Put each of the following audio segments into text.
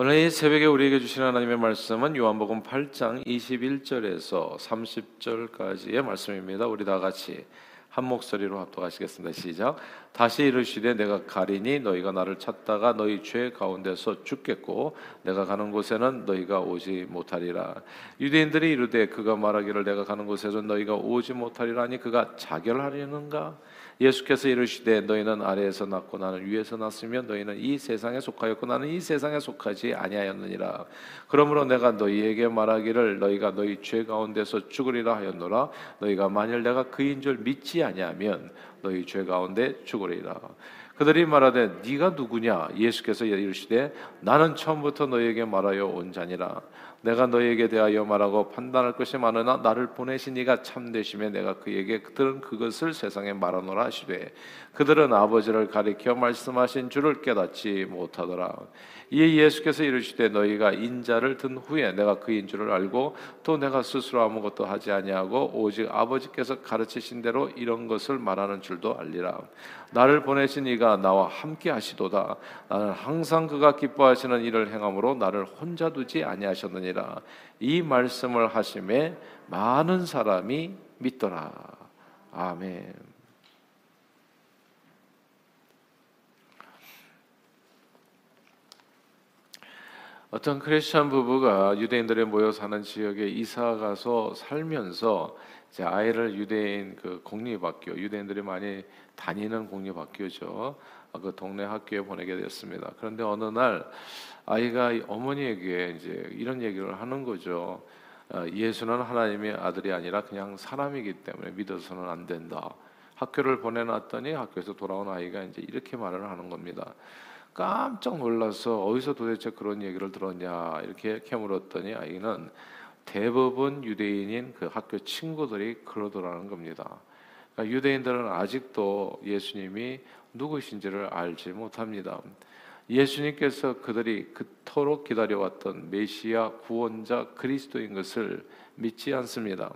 오늘 이 새벽에 우리에게 주신 하나님의 말씀은 요한복음 8장 21절에서 30절까지의 말씀입니다. 우리 다 같이 한 목소리로 합독하시겠습니다. 시작. 다시 이르시되 내가 가리니 너희가 나를 찾다가 너희 죄 가운데서 죽겠고 내가 가는 곳에는 너희가 오지 못하리라. 유대인들이 이르되 그가 말하기를 내가 가는 곳에는 너희가 오지 못하리라 하니 그가 자결하려는가? 예수께서 이르시되 너희는 아래에서 났고 나는 위에서 났으며 너희는 이 세상에 속하였고 나는 이 세상에 속하지 아니하였느니라. 그러므로 내가 너희에게 말하기를 너희가 너희 죄 가운데서 죽으리라 하였노라. 너희가 만일 내가 그인 줄 믿지 아니하면 너희 죄 가운데 죽으리라. 그들이 말하되 네가 누구냐 예수께서 이르시되 나는 처음부터 너희에게 말하여 온 자니라 내가 너희에게 대하여 말하고 판단할 것이 많으나 나를 보내신 이가 참되시며 내가 그에게 그들은 그것을 세상에 말하노라 하시되 그들은 아버지를 가리켜 말씀하신 줄을 깨닫지 못하더라. 이에 예수께서 이르시되 너희가 인자를 든 후에 내가 그인 줄을 알고 또 내가 스스로 아무것도 하지 아니하고 오직 아버지께서 가르치신 대로 이런 것을 말하는 줄도 알리라. 나를 보내신 이가 나와 함께 하시도다. 나는 항상 그가 기뻐하시는 일을 행함으로 나를 혼자 두지 아니하셨느 니라 이 말씀을 하심에 많은 사람이 믿더라 아멘 어떤 크리스천 부부가 유대인들이 모여 사는 지역에 이사 가서 살면서 이제 아이를 유대인 그 공립학교 유대인들이 많이 다니는 공립학교죠. 그 동네 학교에 보내게 되었습니다. 그런데 어느 날 아이가 어머니에게 이제 이런 얘기를 하는 거죠. 어, 예수는 하나님의 아들이 아니라 그냥 사람이기 때문에 믿어서는 안 된다. 학교를 보내놨더니 학교에서 돌아온 아이가 이제 이렇게 말을 하는 겁니다. 깜짝 놀라서 어디서 도대체 그런 얘기를 들었냐 이렇게 캐물었더니 아이는 대부분 유대인인 그 학교 친구들이 그러더라는 겁니다. 그러니까 유대인들은 아직도 예수님이 누구신지를 알지 못합니다. 예수님께서 그들이 그토록 기다려왔던 메시아 구원자 그리스도인 것을 믿지 않습니다.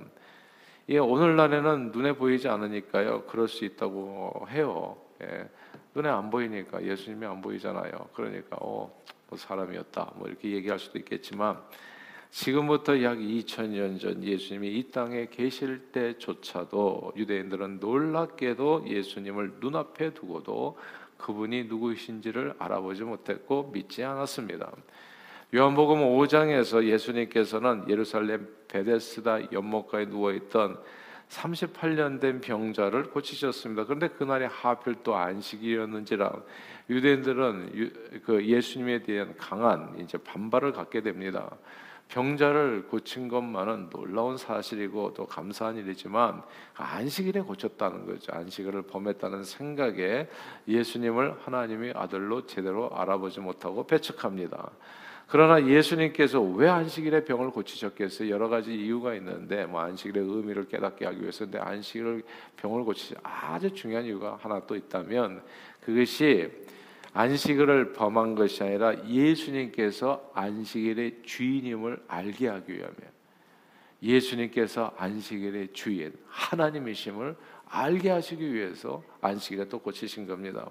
예, 오늘날에는 눈에 보이지 않으니까요. 그럴 수 있다고 해요. 예. 눈에 안 보이니까 예수님이 안 보이잖아요. 그러니까 어, 뭐 사람이었다. 뭐 이렇게 얘기할 수도 있겠지만 지금부터 약 2000년 전 예수님이 이 땅에 계실 때조차도 유대인들은 놀랍게도 예수님을 눈앞에 두고도 그분이 누구이신지를 알아보지 못했고 믿지 않았습니다. 요한복음 5장에서 예수님께서는 예루살렘 베데스다 연못가에 누워 있던 38년 된 병자를 고치셨습니다. 그런데 그날이 하필 또 안식일이었는지라 유대인들은 그 예수님에 대한 강한 이제 반발을 갖게 됩니다. 병자를 고친 것만은 놀라운 사실이고 또 감사한 일이지만 안식일에 고쳤다는 거죠. 안식일을 범했다는 생각에 예수님을 하나님의 아들로 제대로 알아보지 못하고 배척합니다. 그러나 예수님께서 왜 안식일에 병을 고치셨겠어요? 여러 가지 이유가 있는데 뭐 안식일의 의미를 깨닫게 하기 위해서인데 안식일 병을 고치시 아주 중요한 이유가 하나 또 있다면 그것이 안식일을 범한 것이 아니라 예수님께서 안식일의 주인임을 알게 하기 위함이에요. 예수님께서 안식일의 주인 하나님이심을 알게 하시기 위해서 안식일에 또 고치신 겁니다.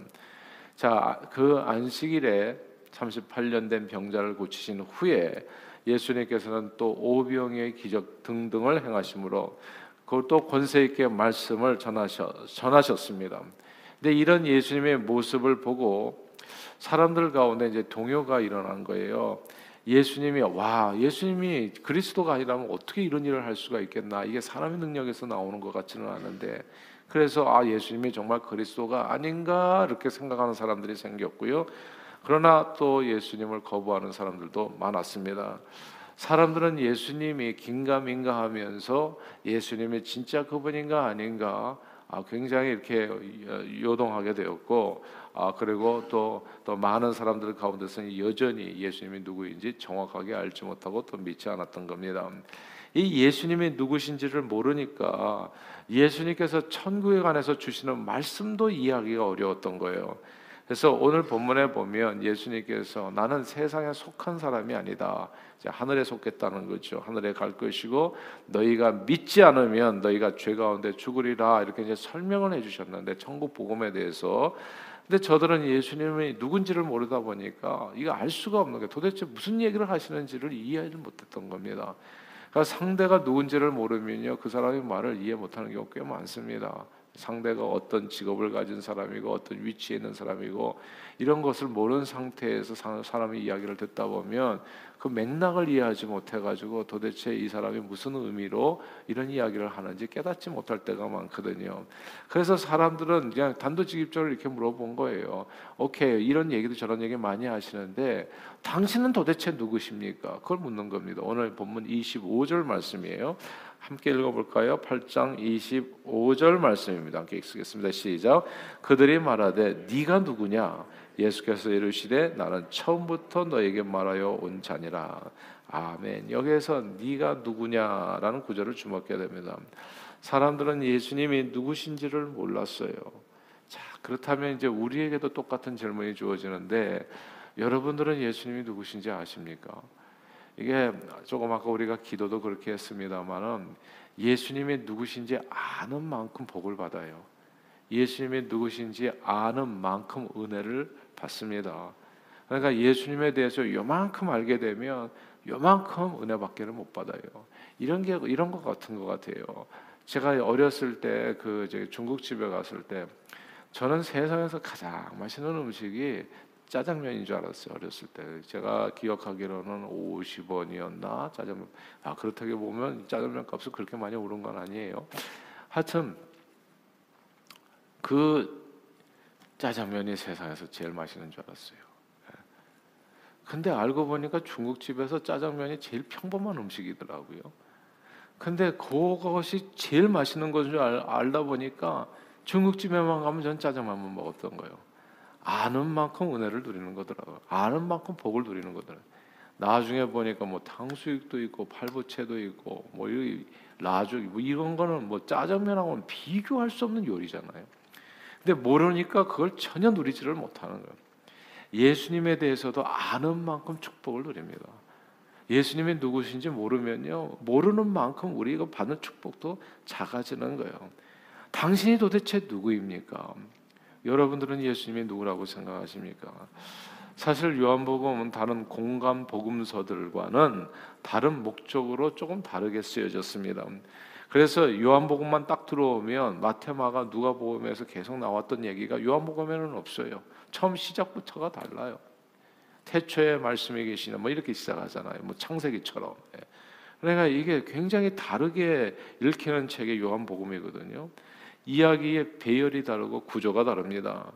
자, 그 안식일에 38년 된 병자를 고치신 후에 예수님께서는 또 오병의 기적 등등을 행하심으로 그것도 권세 있게 말씀을 전하셨, 전하셨습니다. 근데 이런 예수님의 모습을 보고 사람들 가운데 이제 동요가 일어난 거예요. 예수님이 와 예수님이 그리스도가 아니라면 어떻게 이런 일을 할 수가 있겠나 이게 사람의 능력에서 나오는 것 같지는 않은데 그래서 아 예수님이 정말 그리스도가 아닌가 이렇게 생각하는 사람들이 생겼고요. 그러나 또 예수님을 거부하는 사람들도 많았습니다. 사람들은 예수님이 긴가민가 하면서 예수님이 진짜 그분인가 아닌가 아, 굉장히 이렇게 요동하게 되었고 아, 그리고 또, 또 많은 사람들 가운데서는 여전히 예수님이 누구인지 정확하게 알지 못하고 또 믿지 않았던 겁니다. 이 예수님이 누구신지를 모르니까 예수님께서 천국에 관해서 주시는 말씀도 이해하기가 어려웠던 거예요. 그래서 오늘 본문에 보면 예수님께서 나는 세상에 속한 사람이 아니다. 하늘에 속겠다는 거죠. 하늘에 갈 것이고 너희가 믿지 않으면 너희가 죄 가운데 죽으리라 이렇게 이제 설명을 해주셨는데 천국 복음에 대해서 근데 저들은 예수님이 누군지를 모르다 보니까 이거 알 수가 없는 게 도대체 무슨 얘기를 하시는지를 이해하지 못했던 겁니다. 그러니까 상대가 누군지를 모르면요 그 사람의 말을 이해 못하는 경우 꽤 많습니다. 상대가 어떤 직업을 가진 사람이고 어떤 위치에 있는 사람이고 이런 것을 모르는 상태에서 사람의 이야기를 듣다 보면 그 맥락을 이해하지 못해 가지고 도대체 이 사람이 무슨 의미로 이런 이야기를 하는지 깨닫지 못할 때가 많거든요. 그래서 사람들은 그냥 단도직입적으로 이렇게 물어본 거예요. 오케이 이런 얘기도 저런 얘기 많이 하시는데 당신은 도대체 누구십니까? 그걸 묻는 겁니다. 오늘 본문 25절 말씀이에요. 함께 읽어볼까요? 8장 25절 말씀입니다. 함께 읽겠습니다. 시작. 그들이 말하되 네가 누구냐? 예수께서 이르시되 나는 처음부터 너에게 말하여 온 자니라. 아멘. 여기에서 네가 누구냐라는 구절을 주목해야 됩니다. 사람들은 예수님이 누구신지를 몰랐어요. 자, 그렇다면 이제 우리에게도 똑같은 질문이 주어지는데 여러분들은 예수님이 누구신지 아십니까? 이게 조금 아까 우리가 기도도 그렇게 했습니다만은 예수님이 누구신지 아는 만큼 복을 받아요. 예수님이 누구신지 아는 만큼 은혜를 받습니다. 그러니까 예수님에 대해서 요만큼 알게 되면 요만큼 은혜밖에는 못 받아요. 이런 게 이런 것 같은 것 같아요. 제가 어렸을 때 그 중국집에 갔을 때 저는 세상에서 가장 맛있는 음식이 짜장면인 줄 알았어요 어렸을 때 제가 기억하기로는 50원이었나 짜장면 아 그렇다게 보면 짜장면 값이 그렇게 많이 오른 건 아니에요 하여튼 그 짜장면이 세상에서 제일 맛있는 줄 알았어요. 예. 근데 알고 보니까 중국집에서 짜장면이 제일 평범한 음식이더라고요. 근데 그것이 제일 맛있는 것인 줄 알, 다 보니까 중국집에만 가면 전 짜장면만 먹었던 거예요. 아는 만큼 은혜를 누리는 거더라고요. 아는 만큼 복을 누리는 거더라고요. 나중에 보니까 뭐 탕수육도 있고 팔보채도 있고 뭐 라죽 뭐 이런 거는 뭐 짜장면하고는 비교할 수 없는 요리잖아요. 근데 모르니까 그걸 전혀 누리지를 못하는 거예요. 예수님에 대해서도 아는 만큼 축복을 누립니다. 예수님이 누구신지 모르면요, 모르는 만큼 우리가 받는 축복도 작아지는 거예요. 당신이 도대체 누구입니까? 여러분들은 예수님이 누구라고 생각하십니까? 사실 요한복음은 다른 공감 복음서들과는 다른 목적으로 조금 다르게 쓰여졌습니다. 그래서 요한복음만 딱 들어오면 마테마가 누가복음에서 계속 나왔던 얘기가 요한복음에는 없어요. 처음 시작부터가 달라요. 태초에 말씀이 계시는 뭐 이렇게 시작하잖아요. 뭐 창세기처럼. 예. 그러니까 이게 굉장히 다르게 읽히는 책이 요한복음이거든요. 이야기의 배열이 다르고 구조가 다릅니다.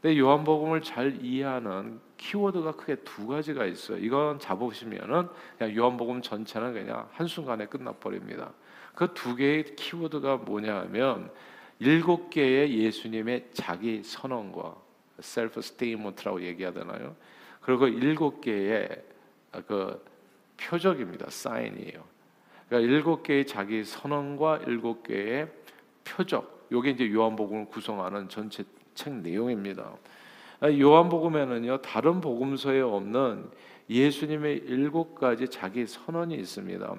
근데 요한복음을 잘 이해하는 키워드가 크게 두 가지가 있어요. 이건 잡으시면은 그냥 요한복음 전체는 그냥 한 순간에 끝나 버립니다. 그 두 개의 키워드가 뭐냐면 일곱 개의 예수님의 자기 선언과 self statement라고 얘기하잖아요. 그리고 일곱 개의 그 표적입니다. 사인이에요. 그러니까 일곱 개의 자기 선언과 일곱 개의 표적. 요게 이제 요한복음을 구성하는 전체 책 내용입니다. 요한복음에는요 다른 복음서에 없는 예수님의 일곱 가지 자기 선언이 있습니다.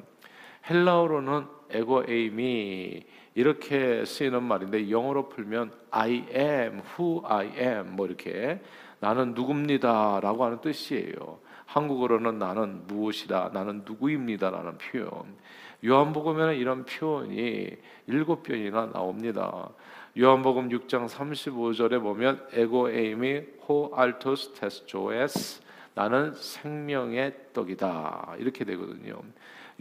헬라어로는 에고 에임이 이렇게 쓰이는 말인데 영어로 풀면 I am who I am 뭐 이렇게 나는 누굽니다라고 하는 뜻이에요. 한국어로는 나는 무엇이다, 나는 누구입니다라는 표현. 요한복음에는 이런 표현이 일곱 번이나 나옵니다. 요한복음 6장 35절에 보면 ἐγώ εἰμι ὁ ἄρτος τῆς ζωῆς 나는 생명의 떡이다 이렇게 되거든요.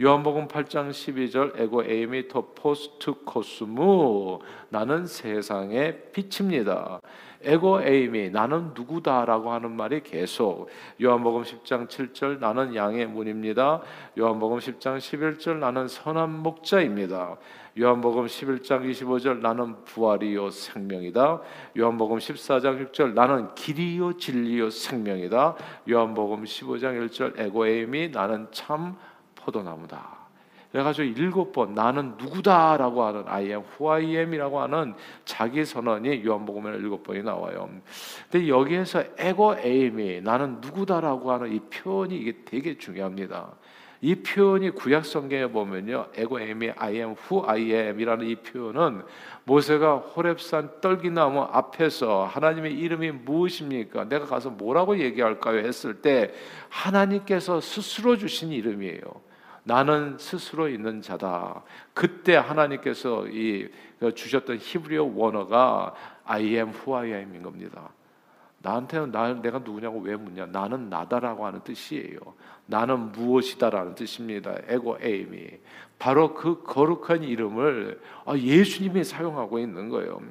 요한복음 8장 12절 ἐγώ εἰμι τὸ φῶς τοῦ κόσμου 나는 세상의 빛입니다. ἐγώ εἰμι 나는 누구다라고 하는 말이 계속 요한복음 10장 7절 나는 양의 문입니다. 요한복음 10장 11절 나는 선한 목자입니다. 요한복음 11장 25절 나는 부활이요 생명이다. 요한복음 14장 6절 나는 길이요 진리요 생명이다. 요한복음 15장 1절 에고 에이미 나는 참 포도나무다. 그래가지고 일곱 번 나는 누구다라고 하는 I am who I am이라고 하는 자기 선언이 요한복음에 일곱 번이 나와요. 근데 여기에서 에고 에임이 나는 누구다라고 하는 이 표현이 이게 되게 중요합니다. 이 표현이 구약 성경에 보면요. 에고 에미 I am who I am이라는 이 표현은 모세가 호렙산 떨기나무 앞에서 하나님의 이름이 무엇입니까? 내가 가서 뭐라고 얘기할까요? 했을 때 하나님께서 스스로 주신 이름이에요. 나는 스스로 있는 자다. 그때 하나님께서 이 주셨던 히브리어 원어가 I am who I am인 겁니다. 나한테는 나, 내가 누구냐고 왜 묻냐? 나는 나다라고 하는 뜻이에요. 나는 무엇이다라는 뜻입니다. 에고 에임이 바로 그 거룩한 이름을 아, 예수님이 사용하고 있는 거예요.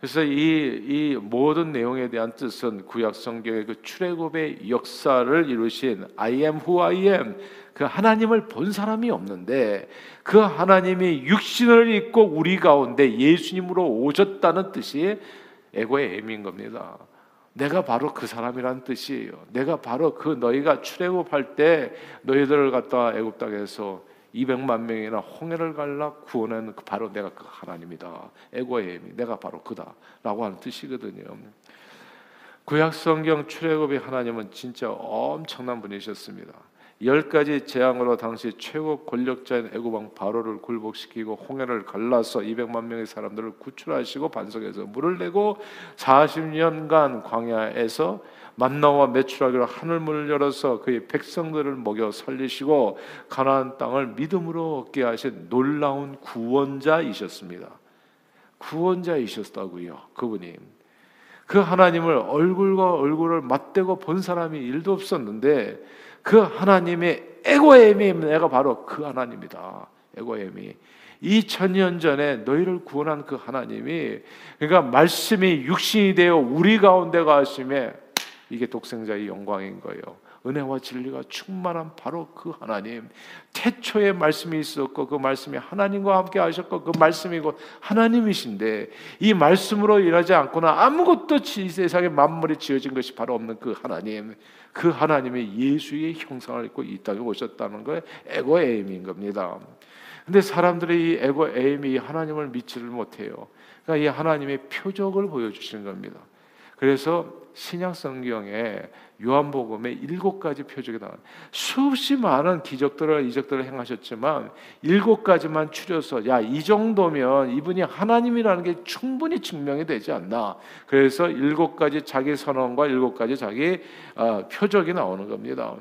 그래서 이, 이 모든 내용에 대한 뜻은 구약 성경의 그 출애굽의 역사를 이루신 I am who I am 그 하나님을 본 사람이 없는데 그 하나님이 육신을 입고 우리 가운데 예수님으로 오셨다는 뜻이 에고의 M인 겁니다. 내가 바로 그 사람이라는 뜻이에요. 내가 바로 그 너희가 출애굽할 때 너희들을 갖다 애굽 땅에서 200만 명이나 홍해를 갈라 구원한 그 바로 내가 그 하나님이다. 에고의 힘이 내가 바로 그다라고 하는 뜻이거든요. 구약 성경 출애굽의 하나님은 진짜 엄청난 분이셨습니다. 열 가지 재앙으로 당시 최고 권력자인 애굽왕 바로를 굴복시키고 홍해를 갈라서 200만 명의 사람들을 구출하시고 반석에서 물을 내고 40년간 광야에서 만나와 매출하기로 하늘문을 열어서 그의 백성들을 먹여 살리시고 가나안 땅을 믿음으로 얻게 하신 놀라운 구원자이셨습니다. 구원자이셨다고요. 그분이 그 하나님을 얼굴과 얼굴을 맞대고 본 사람이 일도 없었는데 그 하나님의 에고엠이 내가 바로 그 하나님이다. 에고엠이 2000년 전에 너희를 구원한 그 하나님이 그러니까 말씀이 육신이 되어 우리 가운데 가심에 이게 독생자의 영광인 거예요. 은혜와 진리가 충만한 바로 그 하나님. 태초에 말씀이 있었고 그 말씀이 하나님과 함께 하셨고 그 말씀이 곧 하나님이신데 이 말씀으로 일하지 않고는 아무것도 이 세상에 만물이 지어진 것이 바로 없는 그 하나님. 그 하나님의 예수의 형상을 입고 이 땅에 오셨다는 거에 에고 에임인 겁니다. 근데 사람들이 이 에고 에임이 하나님을 믿지를 못해요. 그러니까 이 하나님의 표적을 보여주시는 겁니다. 그래서 신약 성경에 요한복음에 일곱 가지 표적이 나와 수없이 많은 기적들을 이적들을 행하셨지만 일곱 가지만 추려서 야 이 정도면 이분이 하나님이라는 게 충분히 증명이 되지 않나 그래서 일곱 가지 자기 선언과 일곱 가지 자기 어, 표적이 나오는 겁니다.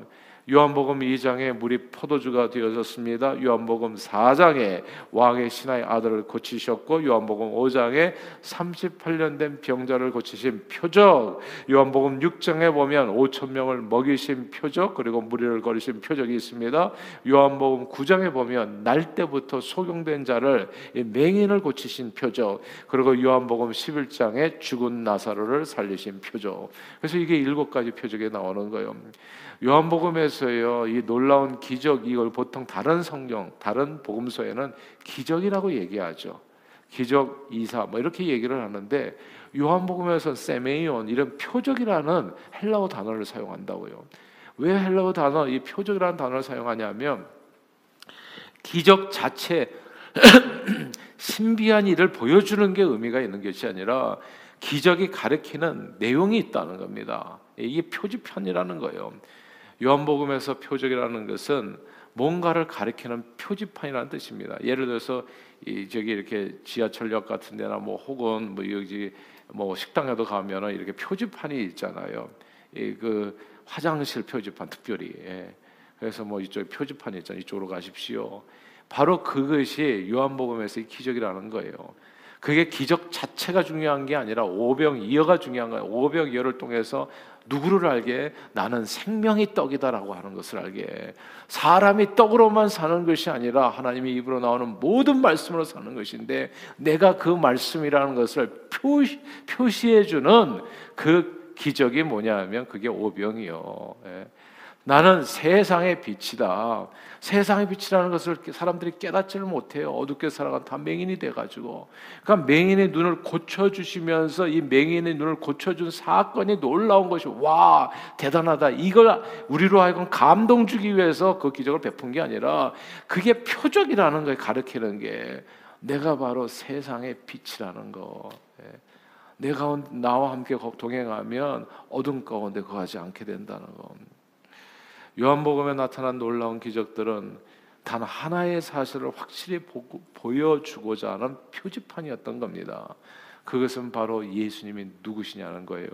요한복음 2장에 물이 포도주가 되어졌습니다. 요한복음 4장에 왕의 신하의 아들을 고치셨고 요한복음 5장에 38년 된 병자를 고치신 표적, 요한복음 6장에 보면 5천 명을 먹이신 표적 그리고 무리를 거리신 표적이 있습니다. 요한복음 9장에 보면 날 때부터 소경된 자를 맹인을 고치신 표적 그리고 요한복음 11장에 죽은 나사로를 살리신 표적. 그래서 이게 일곱 가지 표적이 나오는 거예요. 요한복음에서 요 이 놀라운 기적 이걸 보통 다른 성경 다른 복음서에는 기적이라고 얘기하죠. 기적 이사 뭐 이렇게 얘기를 하는데 요한복음에서 세메이온 이런 표적이라는 헬라어 단어를 사용한다고요. 왜 헬라어 단어 이 표적이라는 단어를 사용하냐면 기적 자체 신비한 일을 보여주는 게 의미가 있는 것이 아니라 기적이 가리키는 내용이 있다는 겁니다. 이게 표지편이라는 거예요. 요한복음에서 표적이라는 것은 뭔가를 가리키는 표지판이라는 뜻입니다. 예를 들어서 이 저기 이렇게 지하철역 같은 데나 뭐 혹은 뭐 여기 뭐 식당에도 가면은 이렇게 표지판이 있잖아요. 이 그 화장실 표지판 특별히. 예. 그래서 뭐 이쪽 표지판이 있잖아요. 이쪽으로 가십시오. 바로 그것이 요한복음에서의 기적이라는 거예요. 그게 기적 자체가 중요한 게 아니라 오병이어가 중요한 거예요. 오병이어를 통해서 누구를 알게 나는 생명이 떡이다라고 하는 것을 알게 사람이 떡으로만 사는 것이 아니라 하나님의 입으로 나오는 모든 말씀으로 사는 것인데 내가 그 말씀이라는 것을 표시, 표시해 주는 그 기적이 뭐냐면 그게 오병이요. 예. 나는 세상의 빛이다. 세상의 빛이라는 것을 사람들이 깨닫지를 못해요. 어둡게 살아간 다 맹인이 돼가지고. 그러니까 맹인의 눈을 고쳐주시면서 이 맹인의 눈을 고쳐준 사건이 놀라운 것이 와 대단하다. 이걸 우리로 하여금 감동 주기 위해서 그 기적을 베푼 게 아니라 그게 표적이라는 걸 가르치는 게 내가 바로 세상의 빛이라는 거. 예. 내가 나와 함께 동행하면 어둠 가운데 거하지 않게 된다는 거. 요한복음에 나타난 놀라운 기적들은 단 하나의 사실을 확실히 보여주고자 하는 표지판이었던 겁니다. 그것은 바로 예수님이 누구시냐는 거예요.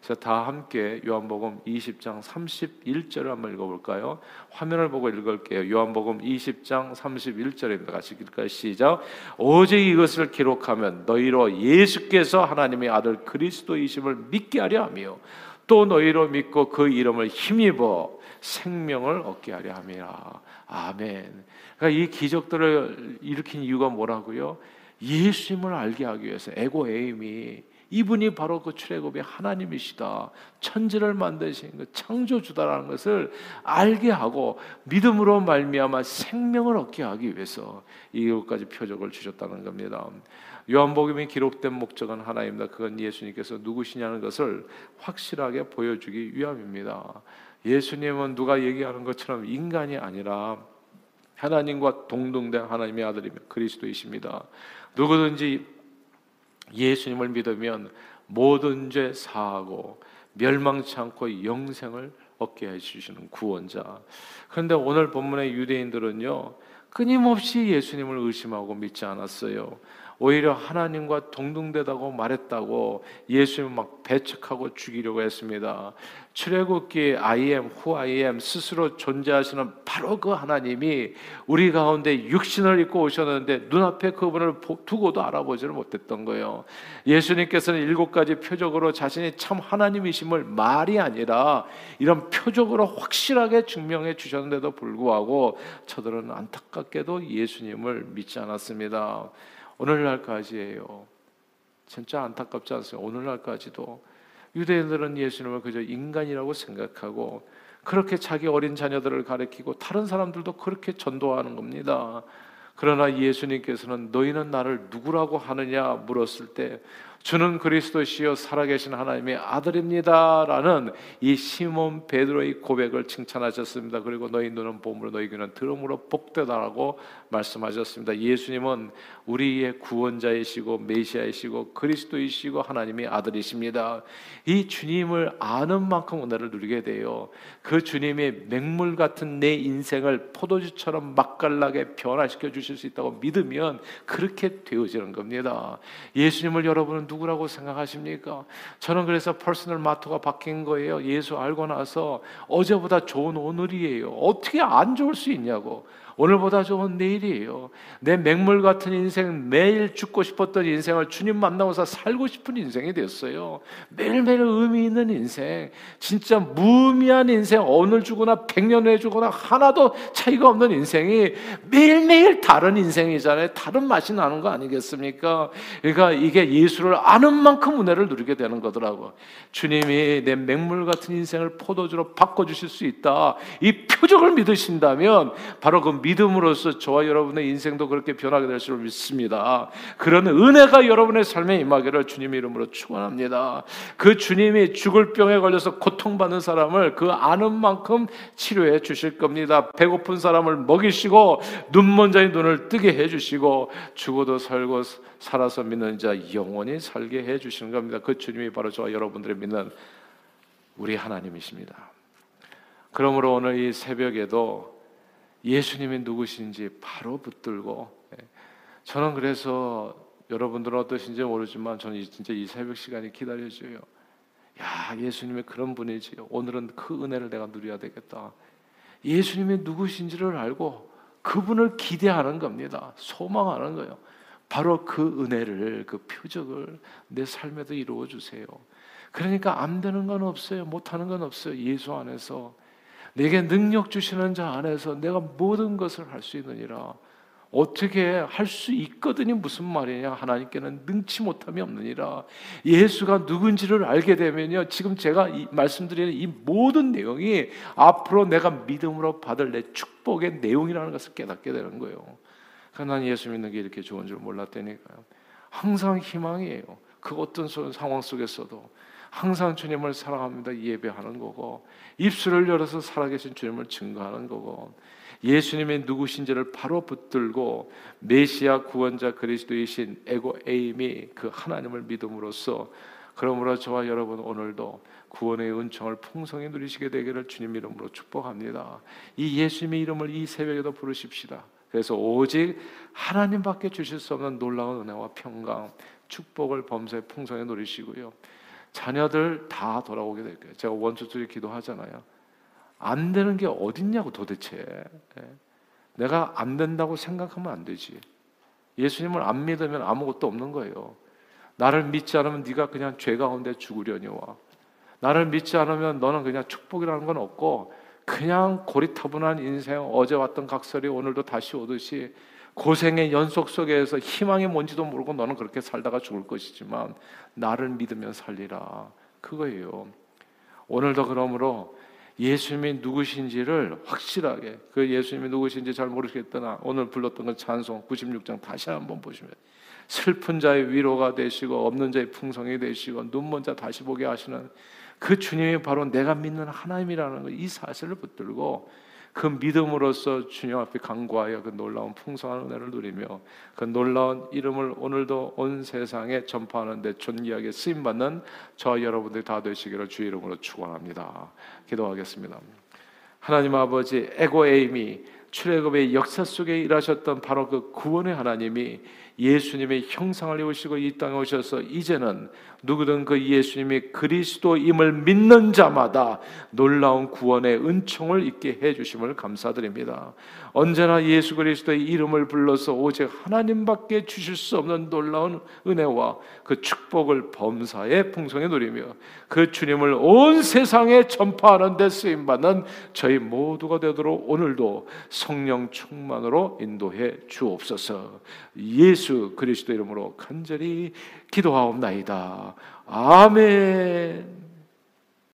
그래서 다 함께 요한복음 20장 31절을 한번 읽어볼까요? 화면을 보고 읽을게요. 요한복음 20장 31절입니다. 같이 읽을까요? 시작. 오직 이것을 기록하면 너희로 예수께서 하나님의 아들 그리스도이심을 믿게 하려 하며 또 너희로 믿고 그 이름을 힘입어 생명을 얻게 하려 함이라. 아멘. 그러니까 이 기적들을 일으킨 이유가 뭐라고요? 예수님을 알게 하기 위해서 에고 에임이 이분이 바로 그 출애굽의 하나님이시다. 천지를 만드신 그 창조주다라는 것을 알게 하고 믿음으로 말미암아 생명을 얻게 하기 위해서 이것까지 표적을 주셨다는 겁니다. 요한복음이 기록된 목적은 하나입니다. 그건 예수님께서 누구시냐는 것을 확실하게 보여주기 위함입니다. 예수님은 누가 얘기하는 것처럼 인간이 아니라 하나님과 동등된 하나님의 아들이며 그리스도이십니다. 누구든지 예수님을 믿으면 모든 죄 사하고 멸망치 않고 영생을 얻게 해주시는 구원자. 그런데 오늘 본문의 유대인들은요 끊임없이 예수님을 의심하고 믿지 않았어요. 오히려 하나님과 동등되다고 말했다고 예수님을 막 배척하고 죽이려고 했습니다. 출애굽기 I am who I am 스스로 존재하시는 바로 그 하나님이 우리 가운데 육신을 입고 오셨는데 눈앞에 그분을 두고도 알아보지를 못했던 거예요. 예수님께서는 일곱 가지 표적으로 자신이 참 하나님이심을 말이 아니라 이런 표적으로 확실하게 증명해 주셨는데도 불구하고 저들은 안타깝게도 예수님을 믿지 않았습니다. 오늘날까지예요. 진짜 안타깝지 않습니까? 오늘날까지도 유대인들은 예수님을 그저 인간이라고 생각하고 그렇게 자기 어린 자녀들을 가리키고 다른 사람들도 그렇게 전도하는 겁니다. 그러나 예수님께서는 너희는 나를 누구라고 하느냐 물었을 때 주는 그리스도시요 살아계신 하나님의 아들입니다라는 이 시몬 베드로의 고백을 칭찬하셨습니다. 그리고 너희 눈은 봄으로 너희 귀는 들음으로 복되다라고 말씀하셨습니다. 예수님은 우리의 구원자이시고 메시아이시고 그리스도이시고 하나님의 아들이십니다. 이 주님을 아는 만큼 은혜를 누리게 돼요. 그 주님의 맹물 같은 내 인생을 포도주처럼 맛깔나게 변화시켜 주실 수 있다고 믿으면 그렇게 되어지는 겁니다. 예수님을 여러분은 누구라고 생각하십니까? 저는 그래서 personal motto가 바뀐 거예요. 예수 알고 나서 어제보다 좋은 오늘이에요. 어떻게 안 좋을 수 있냐고. 오늘보다 좋은 내일이에요. 내 맹물 같은 인생, 매일 죽고 싶었던 인생을 주님 만나고서 살고 싶은 인생이 됐어요. 매일매일 의미 있는 인생, 진짜 무의미한 인생, 오늘 죽거나 백년 후에 죽거나 하나도 차이가 없는 인생이 매일매일 다른 인생이잖아요. 다른 맛이 나는 거 아니겠습니까? 그러니까 이게 예수를 아는 만큼 은혜를 누리게 되는 거더라고. 주님이 내 맹물 같은 인생을 포도주로 바꿔주실 수 있다. 이 표적을 믿으신다면 바로 그 믿음 으로써 저와 여러분의 인생도 그렇게 변하게 될 줄 믿습니다. 그런 은혜가 여러분의 삶에 임하기를 주님 이름으로 축원합니다. 그 주님이 죽을 병에 걸려서 고통받는 사람을 그 아는 만큼 치료해 주실 겁니다. 배고픈 사람을 먹이시고 눈먼 자의 눈을 뜨게 해 주시고 죽어도 살고 살아서 믿는 자 영원히 살게 해 주시는 겁니다. 그 주님이 바로 저와 여러분들의 믿는 우리 하나님이십니다. 그러므로 오늘 이 새벽에도 예수님이 누구신지 바로 붙들고 예. 저는 그래서 여러분들은 어떠신지 모르지만 저는 진짜 이 새벽 시간이 기다려져요. 야 예수님이 그런 분이지 오늘은 그 은혜를 내가 누려야 되겠다. 예수님이 누구신지를 알고 그분을 기대하는 겁니다. 소망하는 거예요. 바로 그 은혜를 그 표적을 내 삶에도 이루어 주세요. 그러니까 안 되는 건 없어요. 못 하는 건 없어요. 예수 안에서 내게 능력 주시는 자 안에서 내가 모든 것을 할 수 있느니라. 어떻게 할 수 있거든이 무슨 말이냐? 하나님께는 능치 못함이 없느니라. 예수가 누군지를 알게 되면요. 지금 제가 이, 말씀드리는 이 모든 내용이 앞으로 내가 믿음으로 받을 내 축복의 내용이라는 것을 깨닫게 되는 거예요. 그러니까 난 예수 믿는 게 이렇게 좋은 줄 몰랐다니까요. 항상 희망이에요. 그 어떤 상황 속에서도 항상 주님을 사랑합니다 예배하는 거고 입술을 열어서 살아계신 주님을 증거하는 거고 예수님의 누구신지를 바로 붙들고 메시아 구원자 그리스도이신 에고 에임이 그 하나님을 믿음으로써 그러므로 저와 여러분 오늘도 구원의 은총을 풍성히 누리시게 되기를 주님 이름으로 축복합니다. 이 예수님의 이름을 이 새벽에도 부르십시다. 그래서 오직 하나님밖에 주실 수 없는 놀라운 은혜와 평강, 축복을 범사에 풍성히 누리시고요. 자녀들 다 돌아오게 될 거예요. 제가 원투투리 기도하잖아요. 안 되는 게 어딨냐고 도대체. 예. 내가 안 된다고 생각하면 안 되지. 예수님을 안 믿으면 아무것도 없는 거예요. 나를 믿지 않으면 네가 그냥 죄 가운데 죽으려니와. 나를 믿지 않으면 너는 그냥 축복이라는 건 없고 그냥 고리타분한 인생 어제 왔던 각설이 오늘도 다시 오듯이 고생의 연속 속에서 희망이 뭔지도 모르고 너는 그렇게 살다가 죽을 것이지만 나를 믿으면 살리라 그거예요. 오늘도 그러므로 예수님이 누구신지를 확실하게 그 예수님이 누구신지 잘 모르겠다나 오늘 불렀던 그 찬송 96장 다시 한번 보시면 슬픈 자의 위로가 되시고 없는 자의 풍성이 되시고 눈먼 자 다시 보게 하시는 그 주님이 바로 내가 믿는 하나님이라는 이 사실을 붙들고 그 믿음으로써 주님 앞에 간구하여 그 놀라운 풍성한 은혜를 누리며 그 놀라운 이름을 오늘도 온 세상에 전파하는데 존귀하게 쓰임 받는 저 여러분들이 다 되시기를 주 이름으로 축원합니다. 기도하겠습니다. 하나님 아버지 에고 에임이 출애굽의 역사 속에 일하셨던 바로 그 구원의 하나님이 예수님의 형상을 입으시고 이 땅에 오셔서 이제는 누구든 그 예수님이 그리스도임을 믿는 자마다 놀라운 구원의 은총을 있게 해 주심을 감사드립니다. 언제나 예수 그리스도의 이름을 불러서 오직 하나님밖에 주실 수 없는 놀라운 은혜와 그 축복을 범사에 풍성히 누리며 그 주님을 온 세상에 전파하는 데 쓰임 받는 저희 모두가 되도록 오늘도 성령 충만으로 인도해 주옵소서. 예수 그리스도 이름으로 간절히 기도하옵나이다. 아멘.